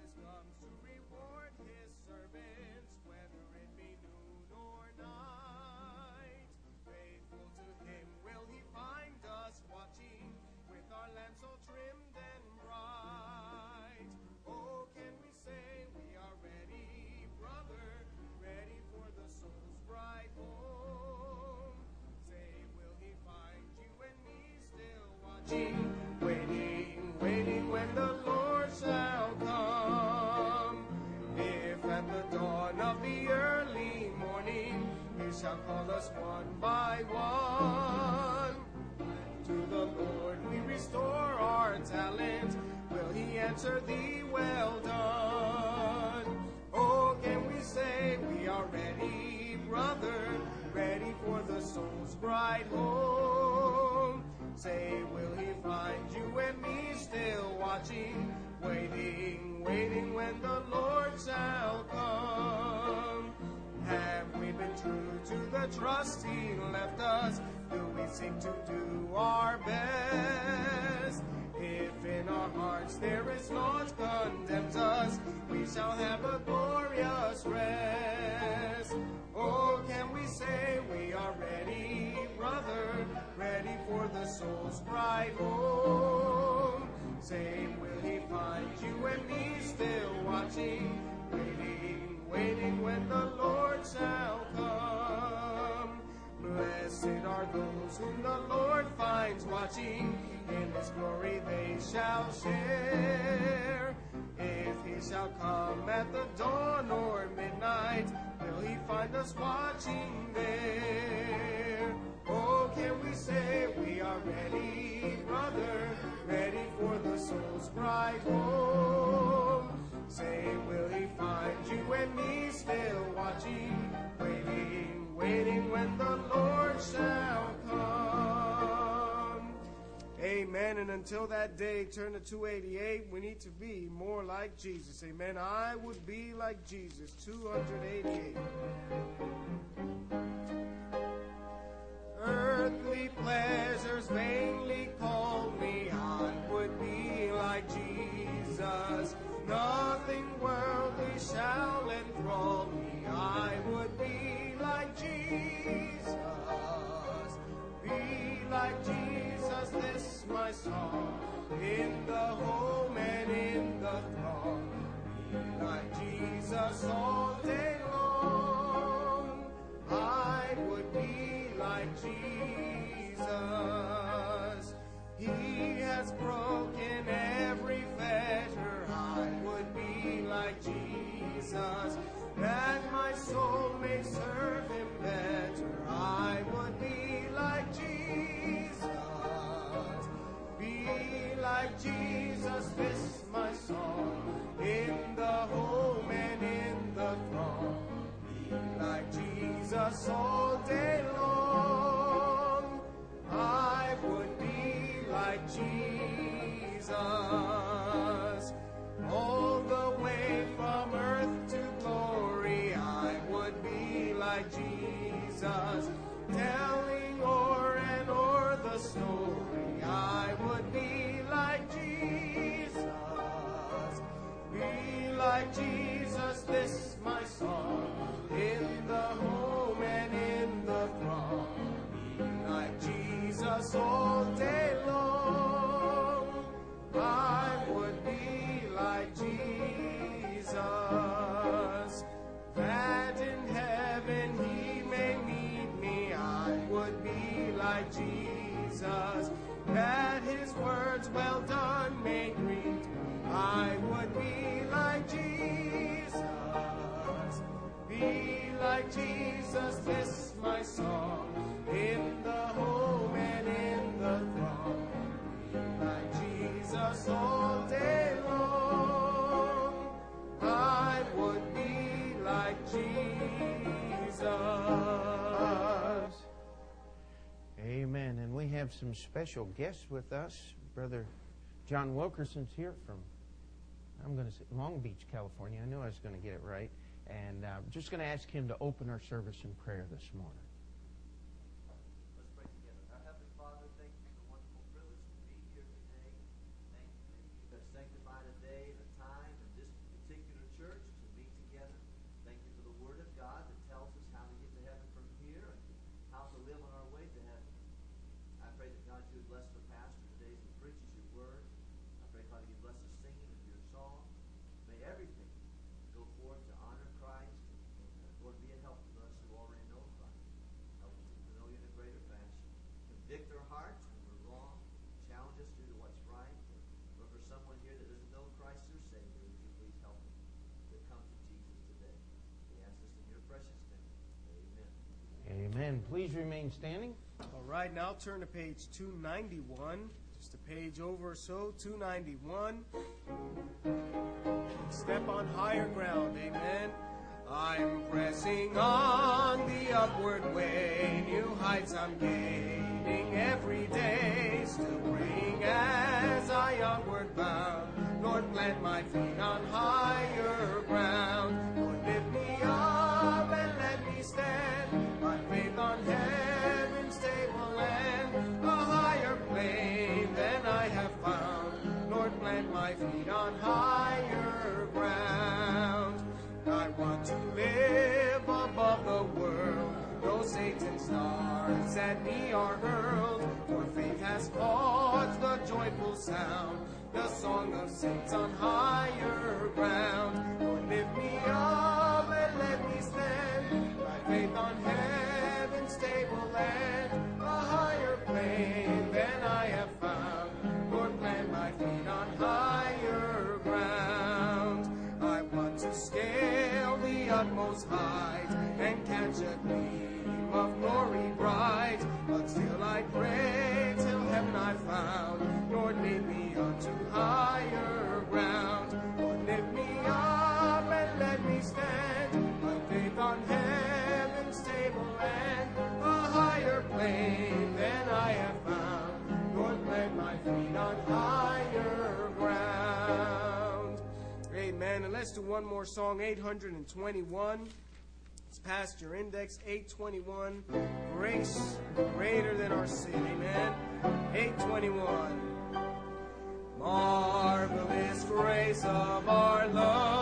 Comes to reward his servants, shall call us one by one, to the Lord we restore our talents. Will he answer thee, well done? Oh, can we say we are ready, brother, ready for the soul's bright home? Say, will he find you and me still watching, waiting, waiting when the Lord shall come? True to the trust he left us? Do we seek to do our best? If in our hearts there is naught condemns us, we shall have a glorious rest. Oh, can we say we are ready, brother, ready for the soul's bright home? Same will he find you and me still watching, waiting, waiting when the Lord shall? Blessed are those whom the Lord finds watching, in his glory they shall share. If he shall come at the dawn or midnight, will he find us watching there? Oh, can we say we are ready, brother, ready for the soul's bright home? Say, will he find you and me still watching, waiting, when the Lord shall come? Amen. And until that day, turn to 288. We need to be more like Jesus. Amen. I would be like Jesus. 288. Earthly pleasures vainly call me. Would be like Jesus. Nothing worldly shall enthrall me. I would be like Jesus. Be like Jesus, this my song. In the home and in the throng. Be like Jesus all day long. I would be like Jesus. He has broken every fetter. I would be like Jesus. That have some special guests with us. Brother John Wilkerson's here from, I'm going to say Long Beach, California. I knew I was going to get it right. And uh, I'm just going to ask him to open our service in prayer this morning. Please remain standing. All right, now turn to page 291, just a page over or so, 291. Step on higher ground, amen. I'm pressing on the upward way, new heights I'm gaining every day, still praying as I onward bound. Lord, plant my feet on higher ground. Our or for faith has caused the joyful sound, the song of saints on higher ground. one more song, 821. It's past your index, 821. Grace greater than our sin. Amen. 821. Marvelous grace of our love.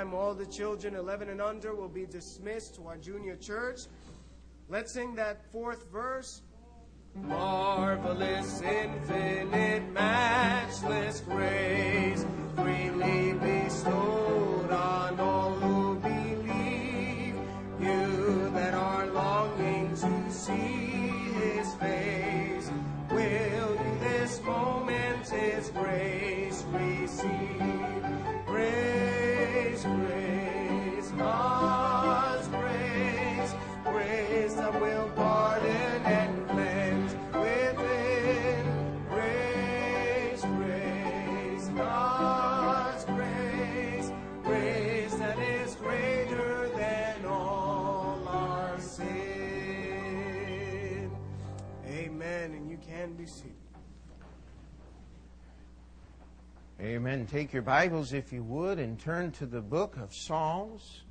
time, all the children 11 and under will be dismissed to our junior church. Let's sing that fourth verse. Marvelous, infinite, matchless grace freely bestowed on all who believe. You that are longing to see his face, will you this moment his grace? Amen. Take your Bibles, if you would, and turn to the book of Psalms.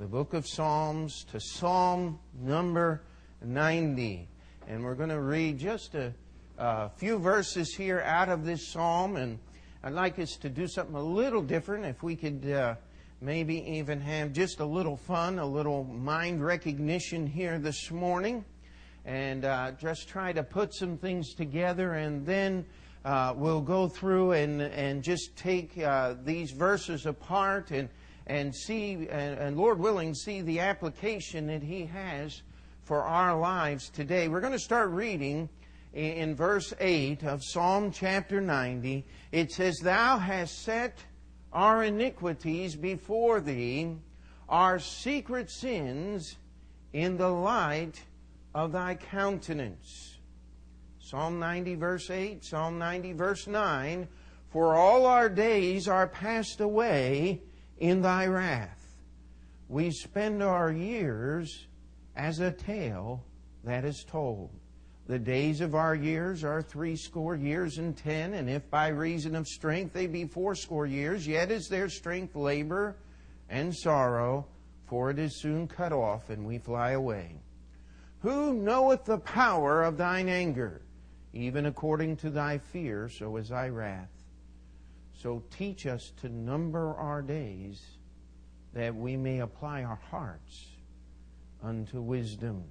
The book of Psalms to Psalm number 90. And we're going to read just a, a few verses here out of this psalm. And I'd like us to do something a little different. If we could uh, maybe even have just a little fun, a little mind recognition here this morning. And uh, just try to put some things together and then uh, we'll go through and, and just take uh, these verses apart and, and see, and, and, Lord willing, see the application that He has for our lives today. We're going to start reading in, in verse 8 of Psalm chapter 90. It says, Thou hast set our iniquities before Thee, our secret sins in the light of Thy countenance. Psalm 90, verse 8, Psalm 90, verse 9 For all our days are passed away in thy wrath. We spend our years as a tale that is told. The days of our years are threescore years and ten, and if by reason of strength they be fourscore years, yet is their strength labor and sorrow, for it is soon cut off, and we fly away. Who knoweth the power of thine anger? Even according to thy fear, so is thy wrath. So teach us to number our days that we may apply our hearts unto wisdom.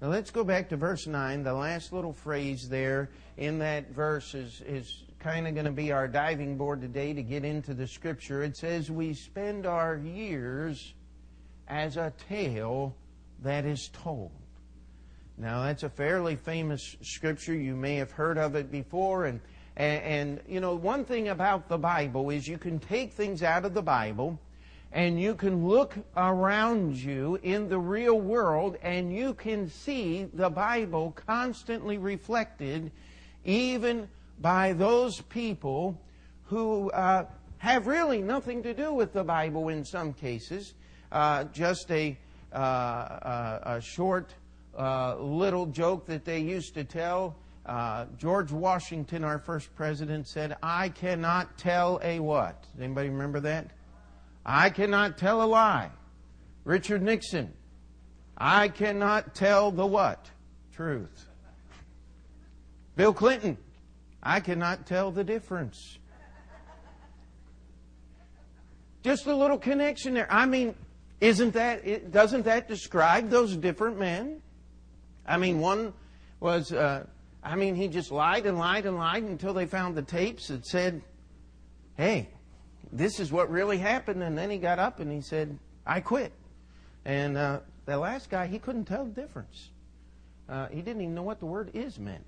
Now let's go back to verse 9. The last little phrase there in that verse is, is kind of going to be our diving board today to get into the scripture. It says, We spend our years as a tale that is told. Now, that's a fairly famous scripture. You may have heard of it before. And, and, and, you know, one thing about the Bible is you can take things out of the Bible and you can look around you in the real world and you can see the Bible constantly reflected even by those people who uh, have really nothing to do with the Bible in some cases. Uh, just a, uh, a, a short uh, little joke that they used to tell. Uh, George Washington, our first president, said, I cannot tell a what? Does anybody remember that? I cannot tell a lie. Richard Nixon, I cannot tell the what? Truth. Bill Clinton, I cannot tell the difference. Just a little connection there. I mean, isn't that, doesn't that describe those different men? I mean, one was, uh, I mean, he just lied and lied and lied until they found the tapes that said, hey, this is what really happened. And then he got up and he said, I quit. And uh, the last guy, he couldn't tell the difference. Uh, he didn't even know what the word is meant.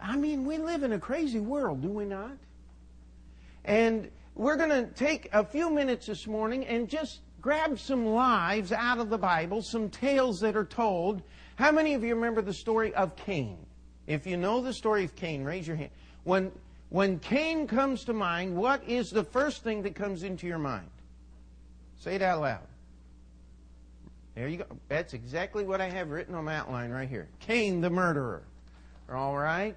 I mean, we live in a crazy world, do we not? And we're going to take a few minutes this morning and just grab some lives out of the Bible, some tales that are told, how many of you remember the story of Cain? If you know the story of Cain, raise your hand. When, when Cain comes to mind, what is the first thing that comes into your mind? Say it out loud. There you go. That's exactly what I have written on my outline right here. Cain the murderer. All right?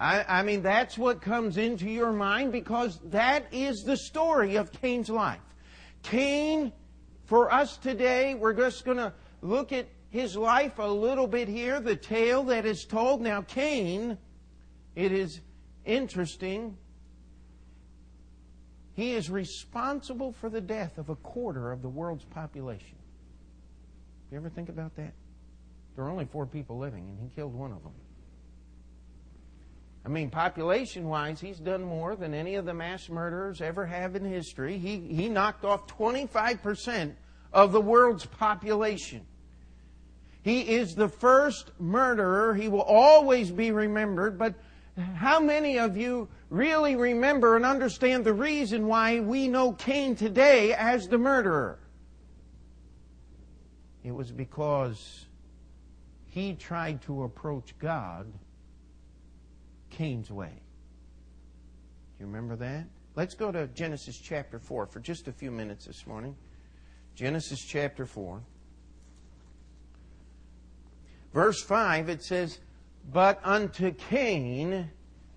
I, I mean, that's what comes into your mind because that is the story of Cain's life. Cain, for us today, we're just going to look at his life a little bit here, the tale that is told. Now, Cain, it is interesting, he is responsible for the death of a quarter of the world's population. You ever think about that? There are only four people living, and he killed one of them. I mean, population wise, he's done more than any of the mass murderers ever have in history. He, he knocked off 25% of the world's population. He is the first murderer. He will always be remembered. But how many of you really remember and understand the reason why we know Cain today as the murderer? It was because he tried to approach God Cain's way. Do you remember that? Let's go to Genesis chapter 4 for just a few minutes this morning. Genesis chapter 4. Verse 5, it says, But unto Cain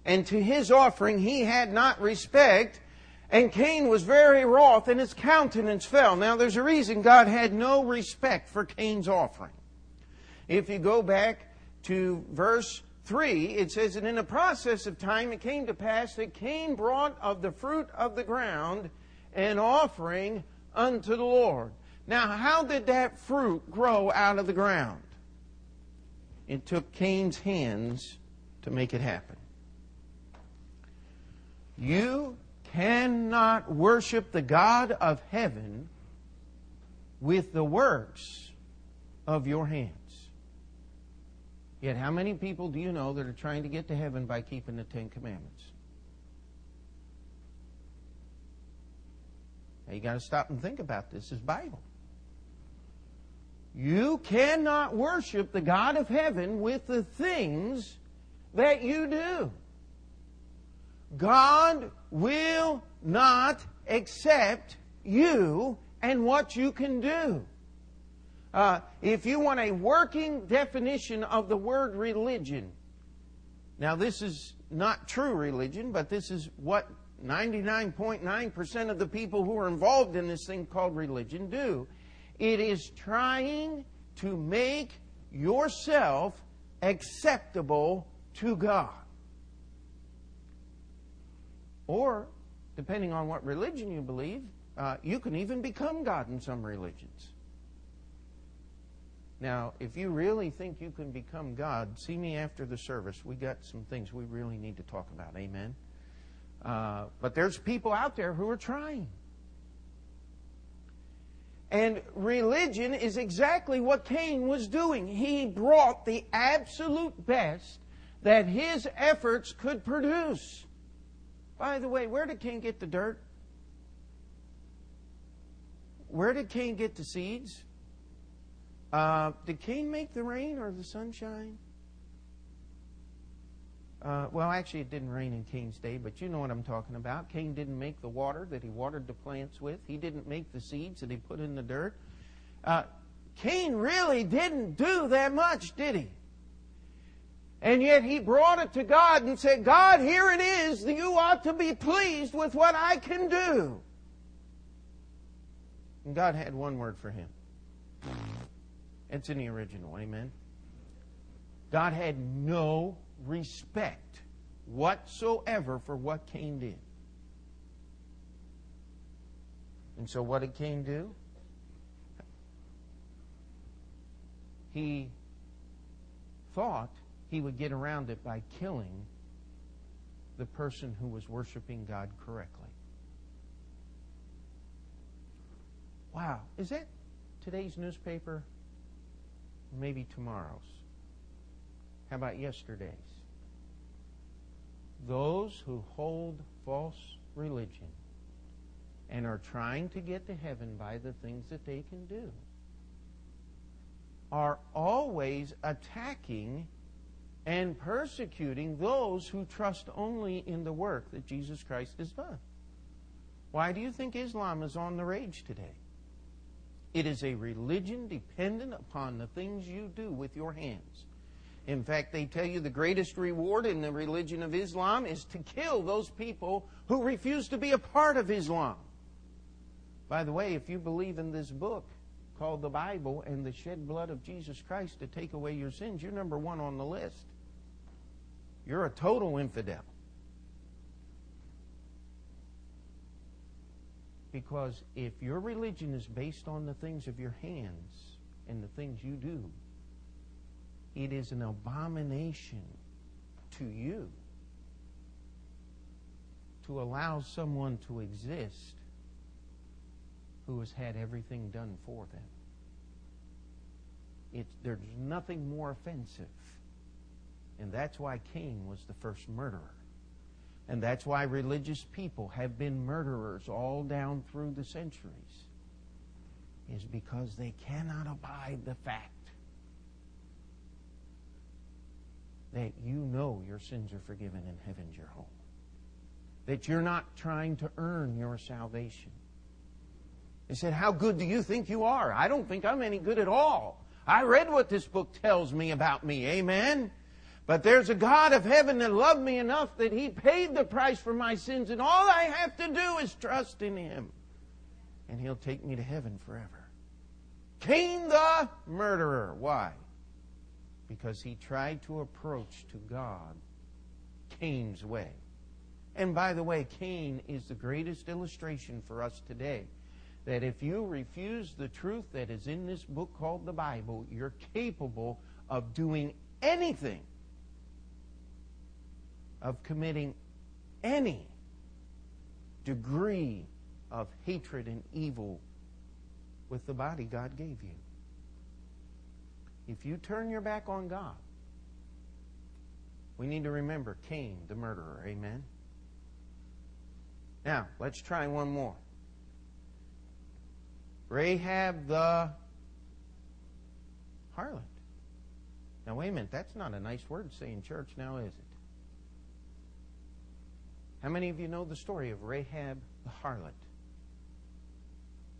and to his offering he had not respect, and Cain was very wroth, and his countenance fell. Now, there's a reason God had no respect for Cain's offering. If you go back to verse 3, it says, And in the process of time it came to pass that Cain brought of the fruit of the ground an offering unto the Lord. Now, how did that fruit grow out of the ground? It took Cain's hands to make it happen. You cannot worship the God of heaven with the works of your hands. Yet, how many people do you know that are trying to get to heaven by keeping the Ten Commandments? Now, you got to stop and think about this. This is Bible. You cannot worship the God of heaven with the things that you do. God will not accept you and what you can do. Uh, if you want a working definition of the word religion, now this is not true religion, but this is what 99.9% of the people who are involved in this thing called religion do. It is trying to make yourself acceptable to God. Or, depending on what religion you believe, uh, you can even become God in some religions. Now, if you really think you can become God, see me after the service. We got some things we really need to talk about. Amen. Uh, but there's people out there who are trying. And religion is exactly what Cain was doing. He brought the absolute best that his efforts could produce. By the way, where did Cain get the dirt? Where did Cain get the seeds? Uh, did Cain make the rain or the sunshine? Uh, well, actually, it didn't rain in Cain's day, but you know what I'm talking about. Cain didn't make the water that he watered the plants with. He didn't make the seeds that he put in the dirt. Uh, Cain really didn't do that much, did he? And yet he brought it to God and said, God, here it is. You ought to be pleased with what I can do. And God had one word for him. It's in the original. Amen. God had no respect whatsoever for what Cain did. And so what did Cain do? He thought he would get around it by killing the person who was worshiping God correctly. Wow. Is that today's newspaper? Maybe tomorrow's. How about yesterday's? Those who hold false religion and are trying to get to heaven by the things that they can do are always attacking and persecuting those who trust only in the work that Jesus Christ has done. Why do you think Islam is on the rage today? It is a religion dependent upon the things you do with your hands. In fact, they tell you the greatest reward in the religion of Islam is to kill those people who refuse to be a part of Islam. By the way, if you believe in this book called the Bible and the shed blood of Jesus Christ to take away your sins, you're number one on the list. You're a total infidel. Because if your religion is based on the things of your hands and the things you do, it is an abomination to you to allow someone to exist who has had everything done for them. It's, there's nothing more offensive and that's why Cain was the first murderer. And that's why religious people have been murderers all down through the centuries, is because they cannot abide the fact that you know your sins are forgiven and heaven's your home. That you're not trying to earn your salvation. They said, How good do you think you are? I don't think I'm any good at all. I read what this book tells me about me. Amen? But there's a God of heaven that loved me enough that He paid the price for my sins, and all I have to do is trust in Him. And He'll take me to heaven forever. Cain the murderer. Why? Because he tried to approach to God Cain's way. And by the way, Cain is the greatest illustration for us today that if you refuse the truth that is in this book called the Bible, you're capable of doing anything, of committing any degree of hatred and evil with the body God gave you. If you turn your back on God, we need to remember Cain, the murderer. Amen? Now, let's try one more. Rahab the harlot. Now, wait a minute. That's not a nice word to say in church now, is it? How many of you know the story of Rahab the harlot?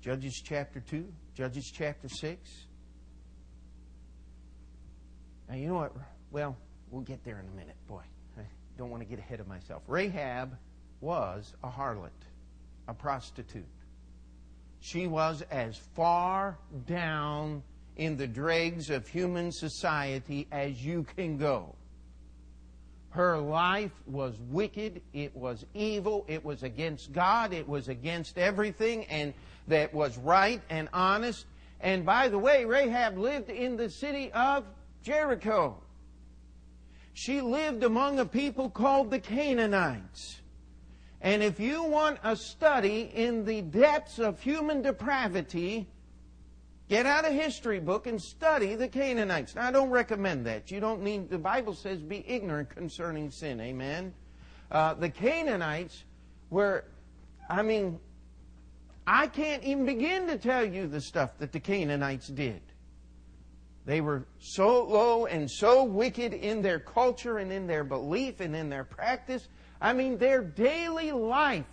Judges chapter 2, Judges chapter 6. Now, you know what? Well, we'll get there in a minute. Boy, I don't want to get ahead of myself. Rahab was a harlot, a prostitute. She was as far down in the dregs of human society as you can go. Her life was wicked. It was evil. It was against God. It was against everything and that was right and honest. And by the way, Rahab lived in the city of Jericho. She lived among a people called the Canaanites. And if you want a study in the depths of human depravity, Get out a history book and study the Canaanites. Now, I don't recommend that. You don't need, the Bible says, be ignorant concerning sin. Amen? Uh, the Canaanites were, I mean, I can't even begin to tell you the stuff that the Canaanites did. They were so low and so wicked in their culture and in their belief and in their practice. I mean, their daily life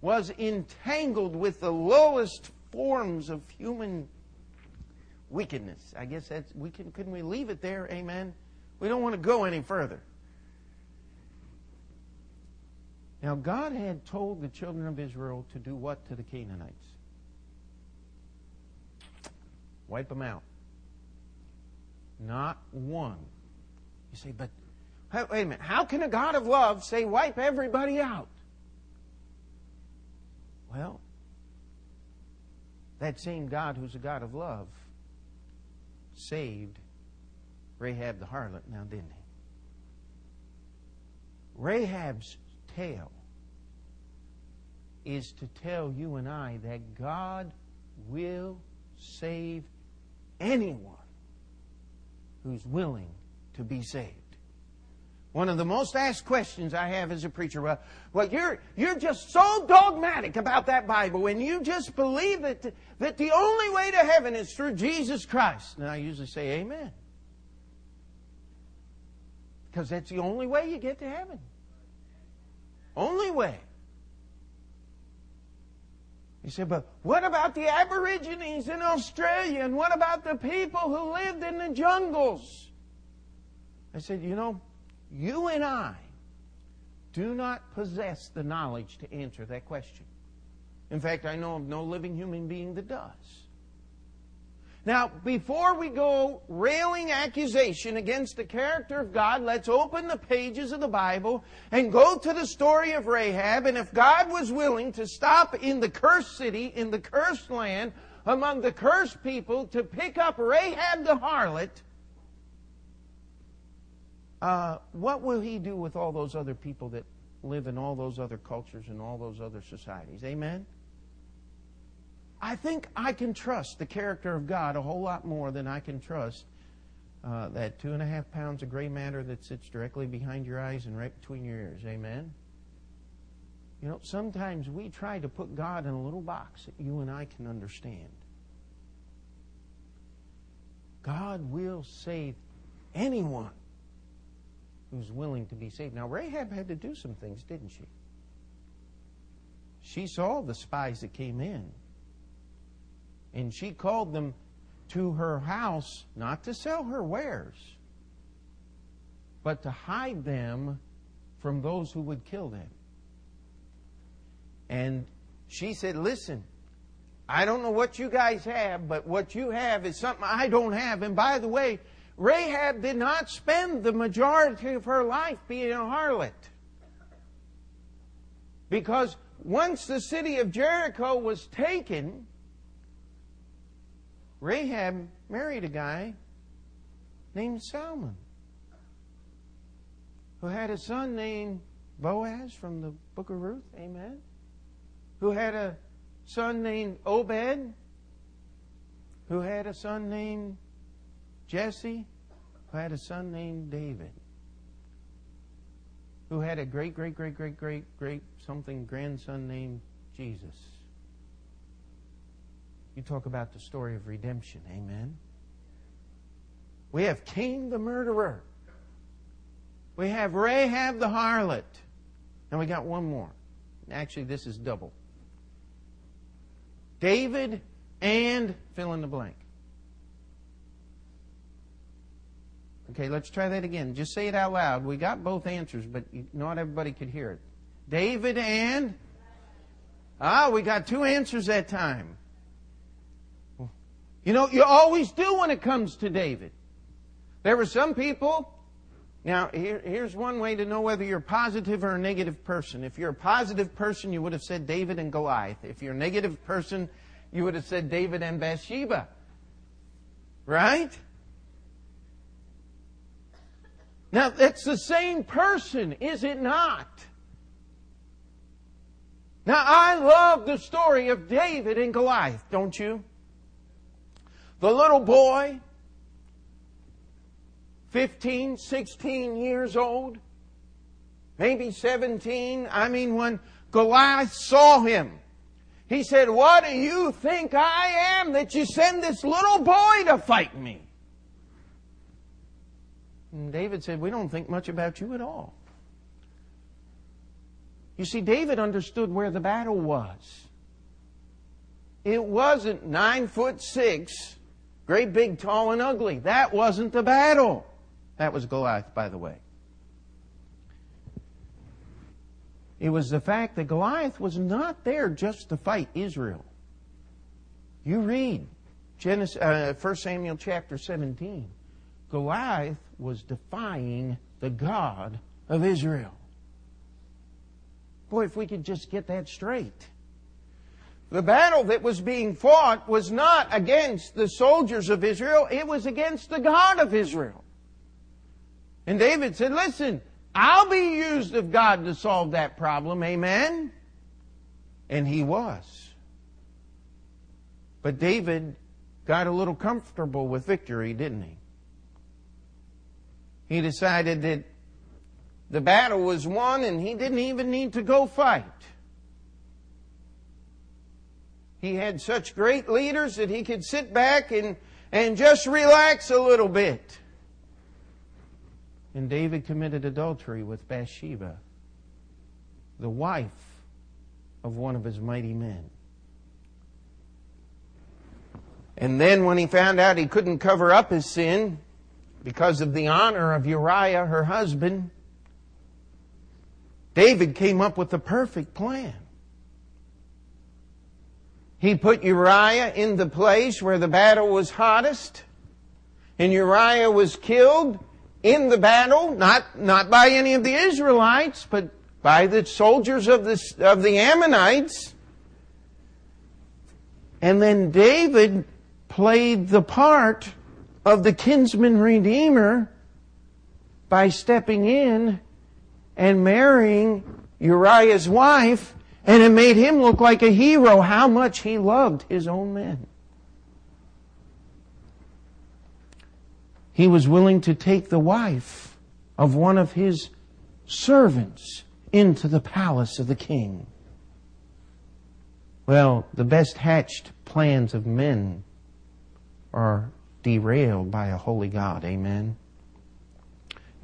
was entangled with the lowest forms of human wickedness. I guess that's we can couldn't we leave it there? Amen. We don't want to go any further. Now God had told the children of Israel to do what to the Canaanites? Wipe them out. Not one. You say, but wait a minute. How can a God of love say wipe everybody out? Well, that same God who's a God of love saved Rahab the harlot now, didn't he? Rahab's tale is to tell you and I that God will save anyone who's willing to be saved. One of the most asked questions I have as a preacher, well, well you're, you're just so dogmatic about that Bible and you just believe that, that the only way to heaven is through Jesus Christ. And I usually say, Amen. Because that's the only way you get to heaven. Only way. You say, but what about the Aborigines in Australia? And what about the people who lived in the jungles? I said, you know, you and I do not possess the knowledge to answer that question. In fact, I know of no living human being that does. Now, before we go railing accusation against the character of God, let's open the pages of the Bible and go to the story of Rahab. And if God was willing to stop in the cursed city, in the cursed land, among the cursed people, to pick up Rahab the harlot, uh, what will he do with all those other people that live in all those other cultures and all those other societies? Amen? I think I can trust the character of God a whole lot more than I can trust uh, that two and a half pounds of gray matter that sits directly behind your eyes and right between your ears. Amen? You know, sometimes we try to put God in a little box that you and I can understand. God will save anyone who's willing to be saved. Now, Rahab had to do some things, didn't she? She saw the spies that came in. And she called them to her house not to sell her wares, but to hide them from those who would kill them. And she said, Listen, I don't know what you guys have, but what you have is something I don't have. And by the way, Rahab did not spend the majority of her life being a harlot. Because once the city of Jericho was taken, Rahab married a guy named Salmon, who had a son named Boaz from the book of Ruth. Amen. Who had a son named Obed, who had a son named Jesse, who had a son named David, who had a great, great, great, great, great, great something grandson named Jesus. You talk about the story of redemption. Amen. We have Cain the murderer. We have Rahab the harlot. And we got one more. Actually, this is double. David and fill in the blank. Okay, let's try that again. Just say it out loud. We got both answers, but not everybody could hear it. David and. Ah, we got two answers that time. You know, you always do when it comes to David. There were some people. Now, here, here's one way to know whether you're a positive or a negative person. If you're a positive person, you would have said David and Goliath. If you're a negative person, you would have said David and Bathsheba. Right? Now, it's the same person, is it not? Now, I love the story of David and Goliath, don't you? The little boy, 15, 16 years old, maybe 17. I mean, when Goliath saw him, he said, What do you think I am that you send this little boy to fight me? And David said, We don't think much about you at all. You see, David understood where the battle was. It wasn't nine foot six, great big, tall, and ugly. That wasn't the battle. That was Goliath, by the way. It was the fact that Goliath was not there just to fight Israel. You read Genesis, uh, 1 Samuel chapter 17. Goliath was defying the God of Israel. Boy, if we could just get that straight. The battle that was being fought was not against the soldiers of Israel, it was against the God of Israel. And David said, Listen, I'll be used of God to solve that problem. Amen? And he was. But David got a little comfortable with victory, didn't he? He decided that the battle was won and he didn't even need to go fight. He had such great leaders that he could sit back and, and just relax a little bit. And David committed adultery with Bathsheba, the wife of one of his mighty men. And then when he found out he couldn't cover up his sin, because of the honor of Uriah, her husband, David came up with the perfect plan. He put Uriah in the place where the battle was hottest, and Uriah was killed in the battle, not, not by any of the Israelites, but by the soldiers of the, of the Ammonites. And then David played the part of the kinsman redeemer by stepping in and marrying Uriah's wife, and it made him look like a hero how much he loved his own men. He was willing to take the wife of one of his servants into the palace of the king. Well, the best hatched plans of men are derailed by a holy God. Amen.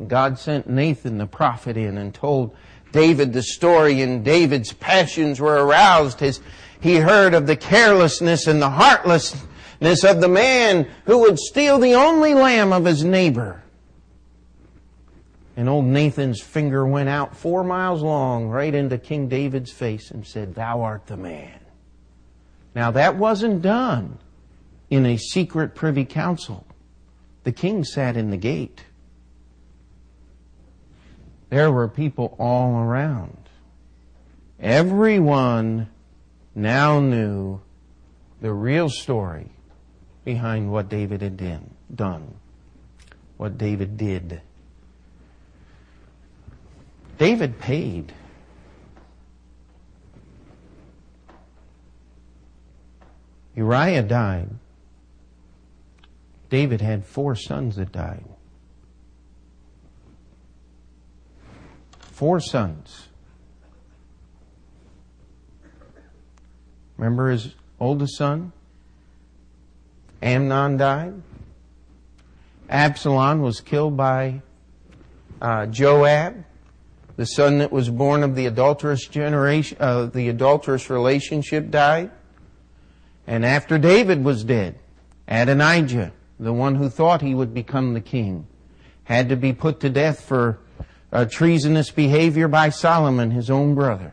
God sent Nathan the prophet in and told David the story, and David's passions were aroused as he heard of the carelessness and the heartlessness of the man who would steal the only lamb of his neighbor. And old Nathan's finger went out four miles long right into King David's face and said, Thou art the man. Now that wasn't done in a secret privy council. The king sat in the gate. There were people all around. Everyone now knew the real story behind what David had done, what David did. David paid. Uriah died. David had four sons that died. Four sons. Remember his oldest son? Amnon died. Absalom was killed by uh, Joab, the son that was born of the adulterous generation, uh, the adulterous relationship died. And after David was dead, Adonijah, the one who thought he would become the king, had to be put to death for uh, treasonous behavior by Solomon, his own brother,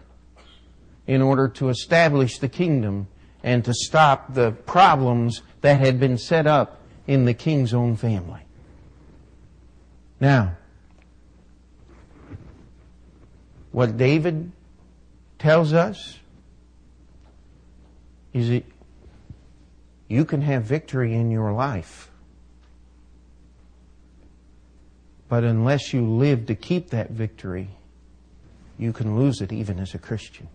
in order to establish the kingdom and to stop the problems that had been set up in the king's own family. Now, what David tells us is that you can have victory in your life. But unless you live to keep that victory, you can lose it even as a Christian.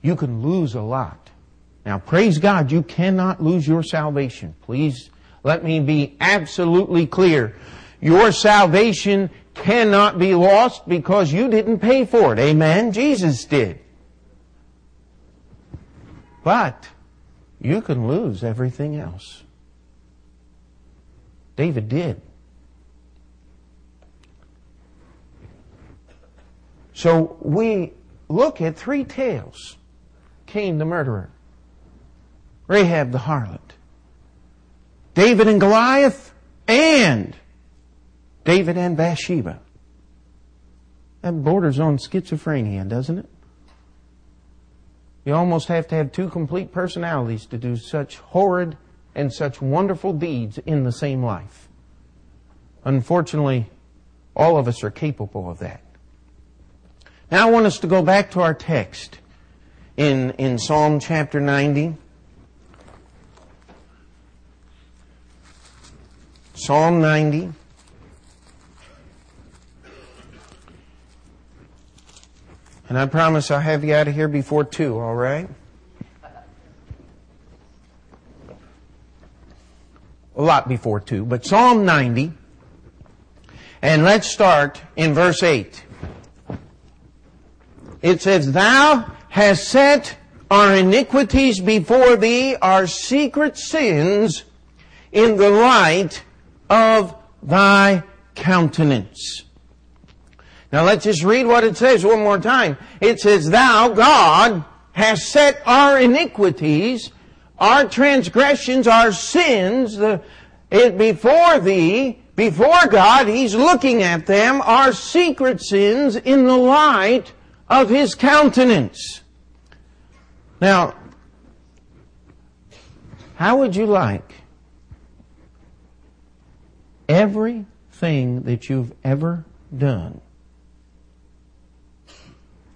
You can lose a lot. Now, praise God, you cannot lose your salvation. Please let me be absolutely clear. Your salvation cannot be lost because you didn't pay for it. Amen? Jesus did. But you can lose everything else. David did. So we look at three tales Cain the murderer, Rahab the harlot, David and Goliath, and David and Bathsheba. That borders on schizophrenia, doesn't it? You almost have to have two complete personalities to do such horrid and such wonderful deeds in the same life. Unfortunately, all of us are capable of that. Now I want us to go back to our text in, in Psalm chapter 90. Psalm 90. And I promise I'll have you out of here before 2, all right? A lot before 2, but Psalm 90. And let's start in verse 8. It says, Thou hast set our iniquities before thee, our secret sins, in the light of thy countenance. Now let's just read what it says one more time. It says, Thou, God, hast set our iniquities, our transgressions, our sins, it before thee, before God, He's looking at them, our secret sins in the light of His countenance. Now, how would you like everything that you've ever done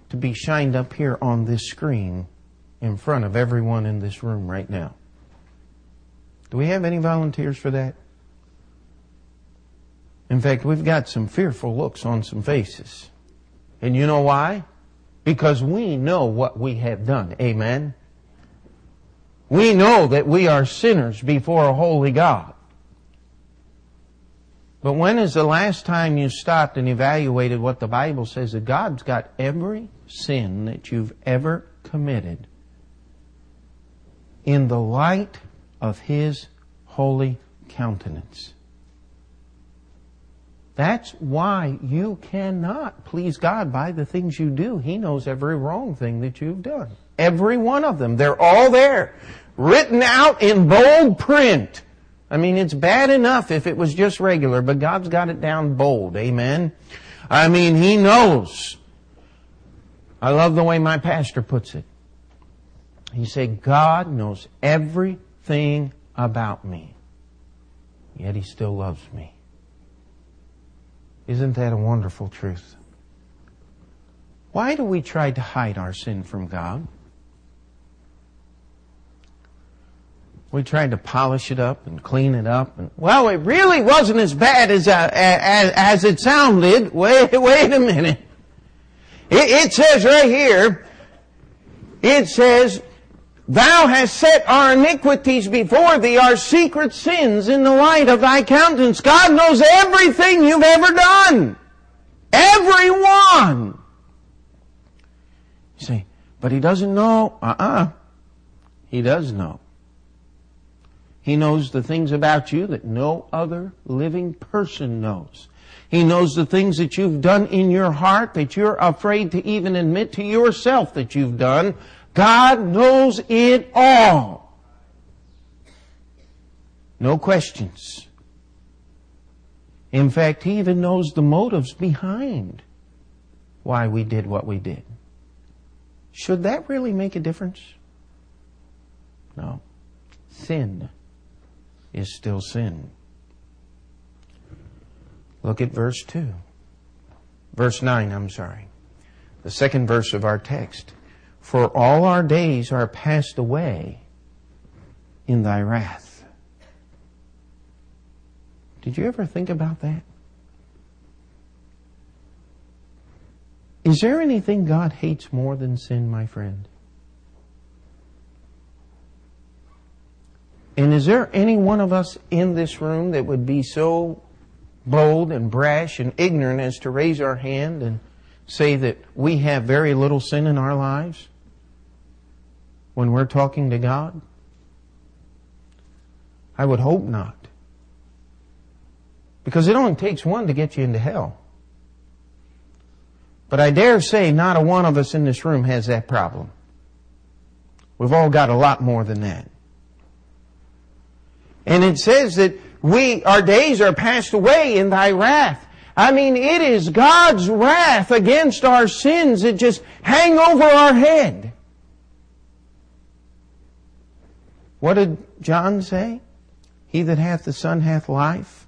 to be shined up here on this screen in front of everyone in this room right now. Do we have any volunteers for that? In fact, we've got some fearful looks on some faces. And you know why? Because we know what we have done. Amen? We know that we are sinners before a holy God. But when is the last time you stopped and evaluated what the Bible says that God's got every sin that you've ever committed in the light of His holy countenance? That's why you cannot please God by the things you do. He knows every wrong thing that you've done. Every one of them. They're all there. Written out in bold print I mean, it's bad enough if it was just regular, but God's got it down bold. Amen. I mean, He knows. I love the way my pastor puts it. He said, God knows everything about me, yet He still loves me. Isn't that a wonderful truth? Why do we try to hide our sin from God? We tried to polish it up and clean it up. And, well, it really wasn't as bad as, uh, as, as it sounded. Wait, wait a minute. It, it says right here, it says, Thou hast set our iniquities before thee, our secret sins in the light of thy countenance. God knows everything you've ever done. Every one. You say, but he doesn't know. Uh-uh. He does know. He knows the things about you that no other living person knows. He knows the things that you've done in your heart that you're afraid to even admit to yourself that you've done. God knows it all. No questions. In fact, He even knows the motives behind why we did what we did. Should that really make a difference? No. Sin is still sin. Look at verse 2. Verse 9, I'm sorry. The second verse of our text. For all our days are passed away in thy wrath. Did you ever think about that? Is there anything God hates more than sin, my friend? And is there any one of us in this room that would be so bold and brash and ignorant as to raise our hand and say that we have very little sin in our lives when we're talking to God? I would hope not. Because it only takes one to get you into hell. But I dare say not a one of us in this room has that problem. We've all got a lot more than that. And it says that we, our days are passed away in thy wrath. I mean, it is God's wrath against our sins that just hang over our head. What did John say? He that hath the Son hath life.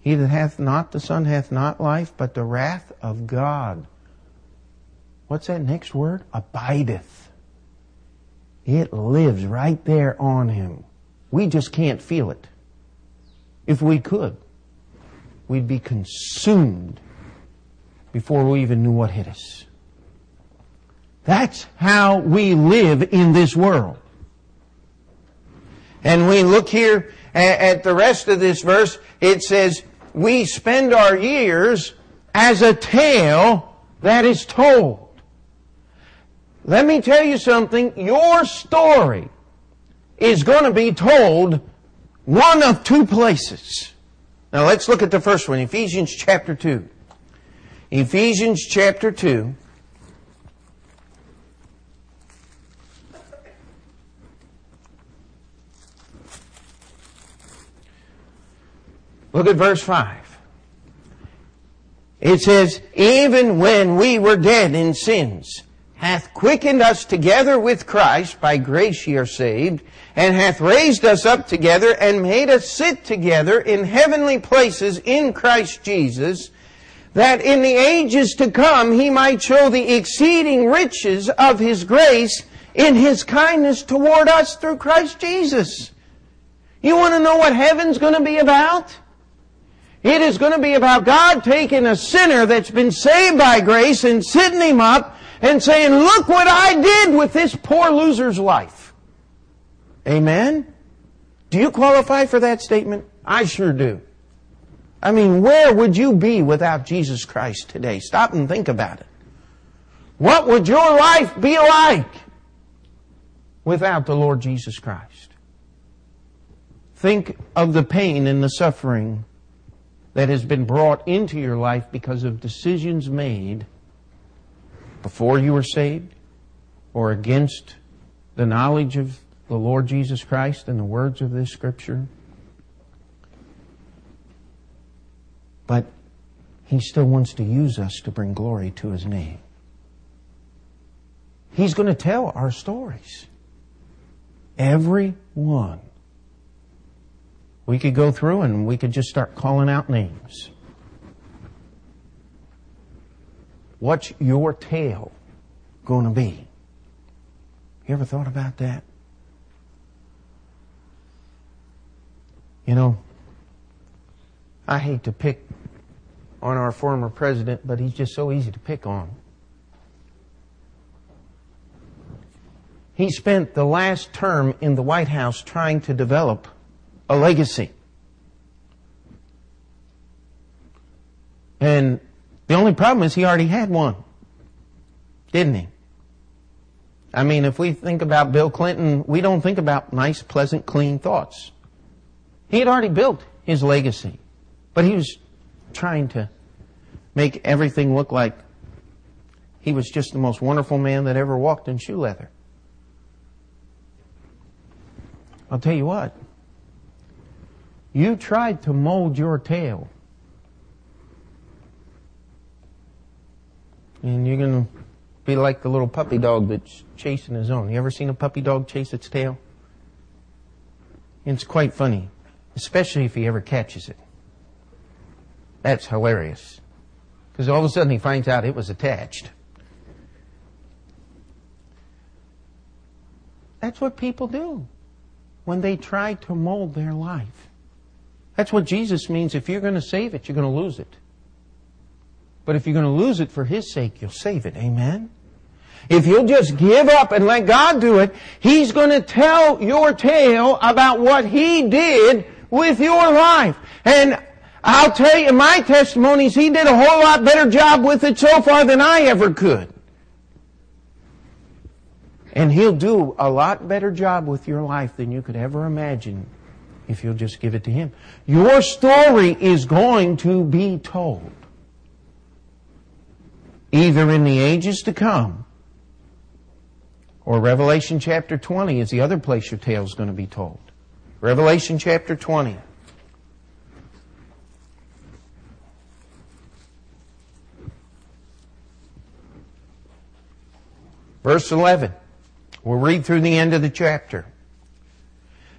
He that hath not the Son hath not life, but the wrath of God. What's that next word? Abideth. It lives right there on him. We just can't feel it. If we could, we'd be consumed before we even knew what hit us. That's how we live in this world. And we look here at the rest of this verse, it says, we spend our years as a tale that is told. Let me tell you something. Your story is going to be told one of two places. Now let's look at the first one, Ephesians chapter 2. Ephesians chapter 2. Look at verse 5. It says, Even when we were dead in sins, hath quickened us together with Christ, by grace ye are saved, and hath raised us up together and made us sit together in heavenly places in Christ Jesus, that in the ages to come he might show the exceeding riches of his grace in his kindness toward us through Christ Jesus. You want to know what heaven's going to be about? It is going to be about God taking a sinner that's been saved by grace and sitting him up and saying, look what I did with this poor loser's life. Amen? Do you qualify for that statement? I sure do. I mean, where would you be without Jesus Christ today? Stop and think about it. What would your life be like without the Lord Jesus Christ? Think of the pain and the suffering that has been brought into your life because of decisions made before you were saved or against the knowledge of the Lord Jesus Christ and the words of this scripture. But he still wants to use us to bring glory to his name. He's going to tell our stories. Every one we could go through and we could just start calling out names. What's your tale going to be? You ever thought about that? You know, I hate to pick on our former president, but he's just so easy to pick on. He spent the last term in the White House trying to develop a legacy. And the only problem is he already had one, didn't he? I mean, if we think about Bill Clinton, we don't think about nice, pleasant, clean thoughts. He had already built his legacy, but he was trying to make everything look like he was just the most wonderful man that ever walked in shoe leather. I'll tell you what. You tried to mold your tail. And you're going to be like the little puppy dog that's chasing his own. You ever seen a puppy dog chase its tail? It's quite funny, especially if he ever catches it. That's hilarious. Because all of a sudden he finds out it was attached. That's what people do when they try to mold their life. That's what Jesus means. If you're going to save it, you're going to lose it. But if you're going to lose it for His sake, you'll save it. Amen? If you'll just give up and let God do it, He's going to tell your tale about what He did with your life. And I'll tell you, in my testimonies, He did a whole lot better job with it so far than I ever could. And He'll do a lot better job with your life than you could ever imagine if you'll just give it to Him. Your story is going to be told. Either in the ages to come, or Revelation chapter 20 is the other place your tale is going to be told. Revelation chapter 20. Verse 11. We'll read through the end of the chapter.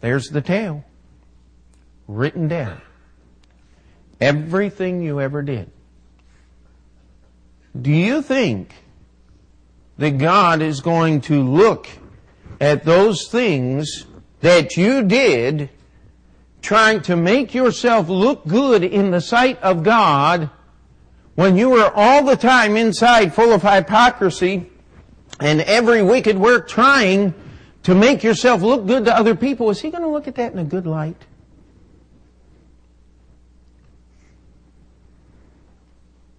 There's the tale. Written down. Everything you ever did. Do you think that God is going to look at those things that you did trying to make yourself look good in the sight of God when you were all the time inside full of hypocrisy and every wicked work trying to make yourself look good to other people, is he going to look at that in a good light?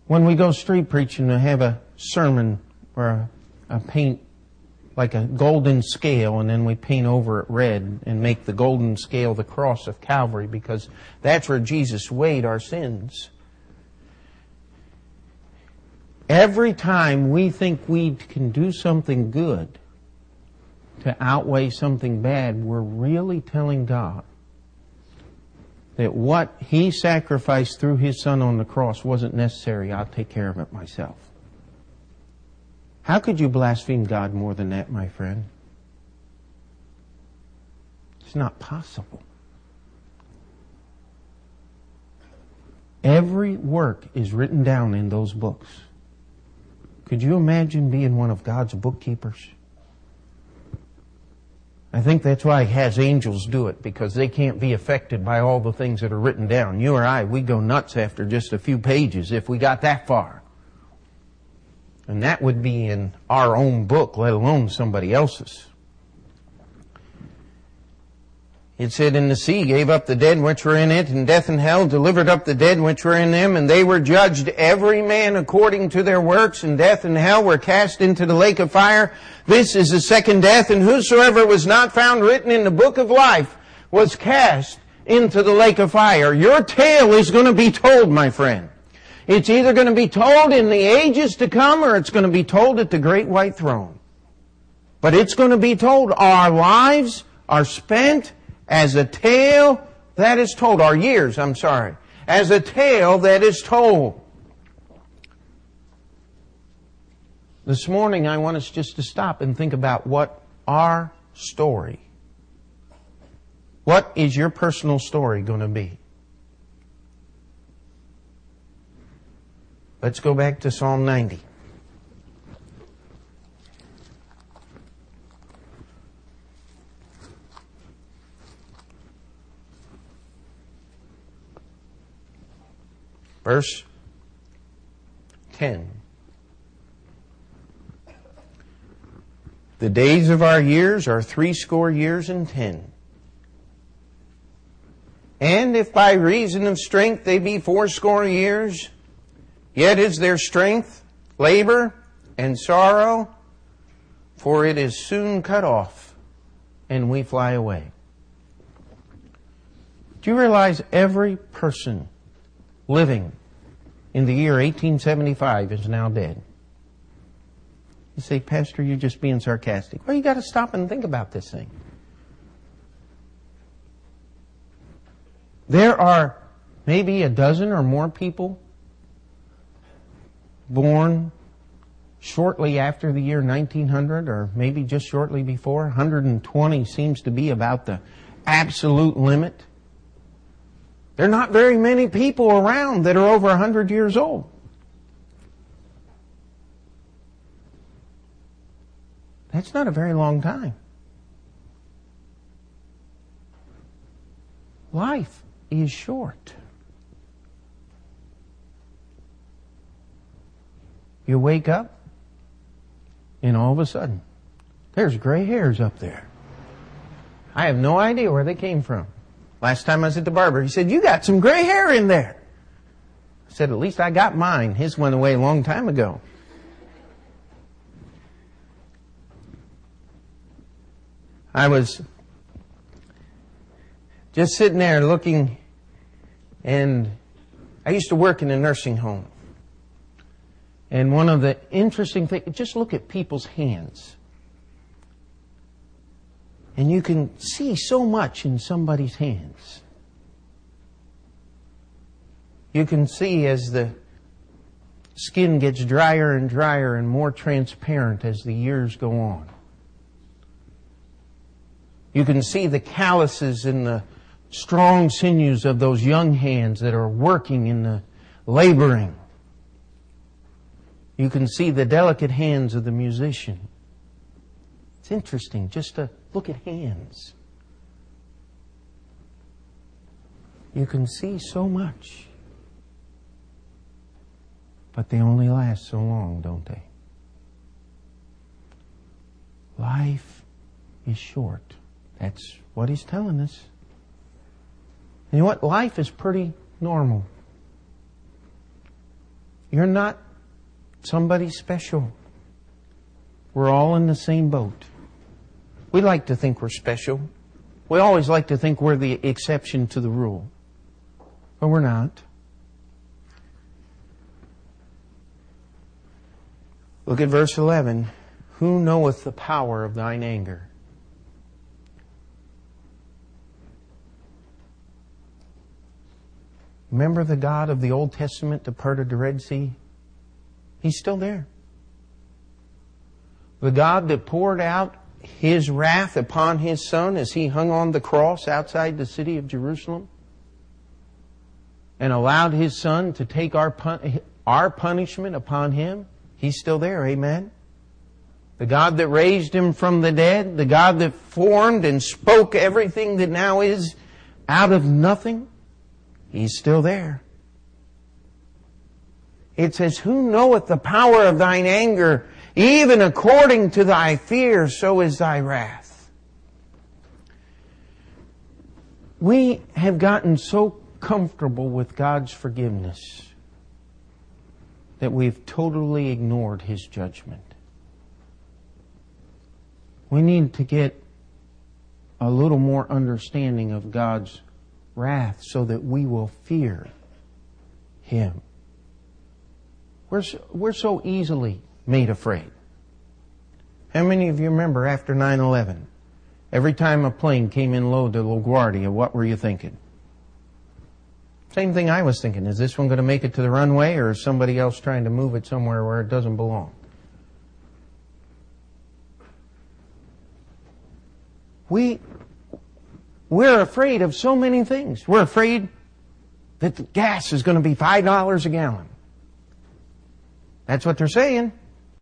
When we go street preaching to have a sermon or a, a paint like a golden scale and then we paint over it red and make the golden scale the cross of Calvary because that's where Jesus weighed our sins. Every time we think we can do something good to outweigh something bad, we're really telling God that what He sacrificed through His Son on the cross wasn't necessary. I'll take care of it myself. How could you blaspheme God more than that, my friend? It's not possible. Every work is written down in those books. Could you imagine being one of God's bookkeepers? I think that's why he has angels do it, because they can't be affected by all the things that are written down. You or I, we go nuts after just a few pages if we got that far. And that would be in our own book, let alone somebody else's. It said, And the sea gave up the dead which were in it, and death and hell delivered up the dead which were in them, and they were judged every man according to their works, and death and hell were cast into the lake of fire. This is the second death, and whosoever was not found written in the book of life was cast into the lake of fire. Your tale is going to be told, my friend. It's either going to be told in the ages to come, or it's going to be told at the great white throne. But it's going to be told. Our lives are spent as a tale that is told, our years, I'm sorry, as a tale that is told. This morning, I want us just to stop and think about what our story, what is your personal story going to be? Let's go back to Psalm 90. Verse 10. The days of our years are threescore years and ten. And if by reason of strength they be fourscore years, yet is their strength labor and sorrow, for it is soon cut off, and we fly away. Do you realize every person living in the year 1875 is now dead. You say, Pastor, you're just being sarcastic. Well, you got to stop and think about this thing. There are maybe a dozen or more people born shortly after the year 1900 or maybe just shortly before. 120 seems to be about the absolute limit. There are not very many people around that are over 100 years old. That's not a very long time. Life is short. You wake up, and all of a sudden, there's gray hairs up there. I have no idea where they came from. Last time I was at the barber, he said, You got some gray hair in there. I said, At least I got mine. His went away a long time ago. I was just sitting there looking, and I used to work in a nursing home. And one of the interesting things, just look at people's hands. And you can see so much in somebody's hands. You can see as the skin gets drier and drier and more transparent as the years go on. You can see the calluses in the strong sinews of those young hands that are working in the laboring. You can see the delicate hands of the musician. Interesting just to look at hands. You can see so much, but they only last so long, don't they? Life is short. That's what he's telling us. And you know what? Life is pretty normal. You're not somebody special. We're all in the same boat. We like to think we're special. We always like to think we're the exception to the rule. But we're not. Look at verse 11. Who knoweth the power of thine anger? Remember the God of the Old Testament that parted the Red Sea? He's still there. The God that poured out his wrath upon his son as he hung on the cross outside the city of Jerusalem and allowed his son to take our, pun- our punishment upon him, he's still there. Amen. The God that raised him from the dead, the God that formed and spoke everything that now is out of nothing, he's still there. It says, Who knoweth the power of thine anger? Even according to thy fear, so is thy wrath. We have gotten so comfortable with God's forgiveness that we've totally ignored His judgment. We need to get a little more understanding of God's wrath so that we will fear Him. We're so, we're so easily made afraid. How many of you remember after 9 11? Every time a plane came in low to LaGuardia, what were you thinking? Same thing I was thinking. Is this one going to make it to the runway or is somebody else trying to move it somewhere where it doesn't belong? We, we're afraid of so many things. We're afraid that the gas is going to be $5 a gallon. That's what they're saying.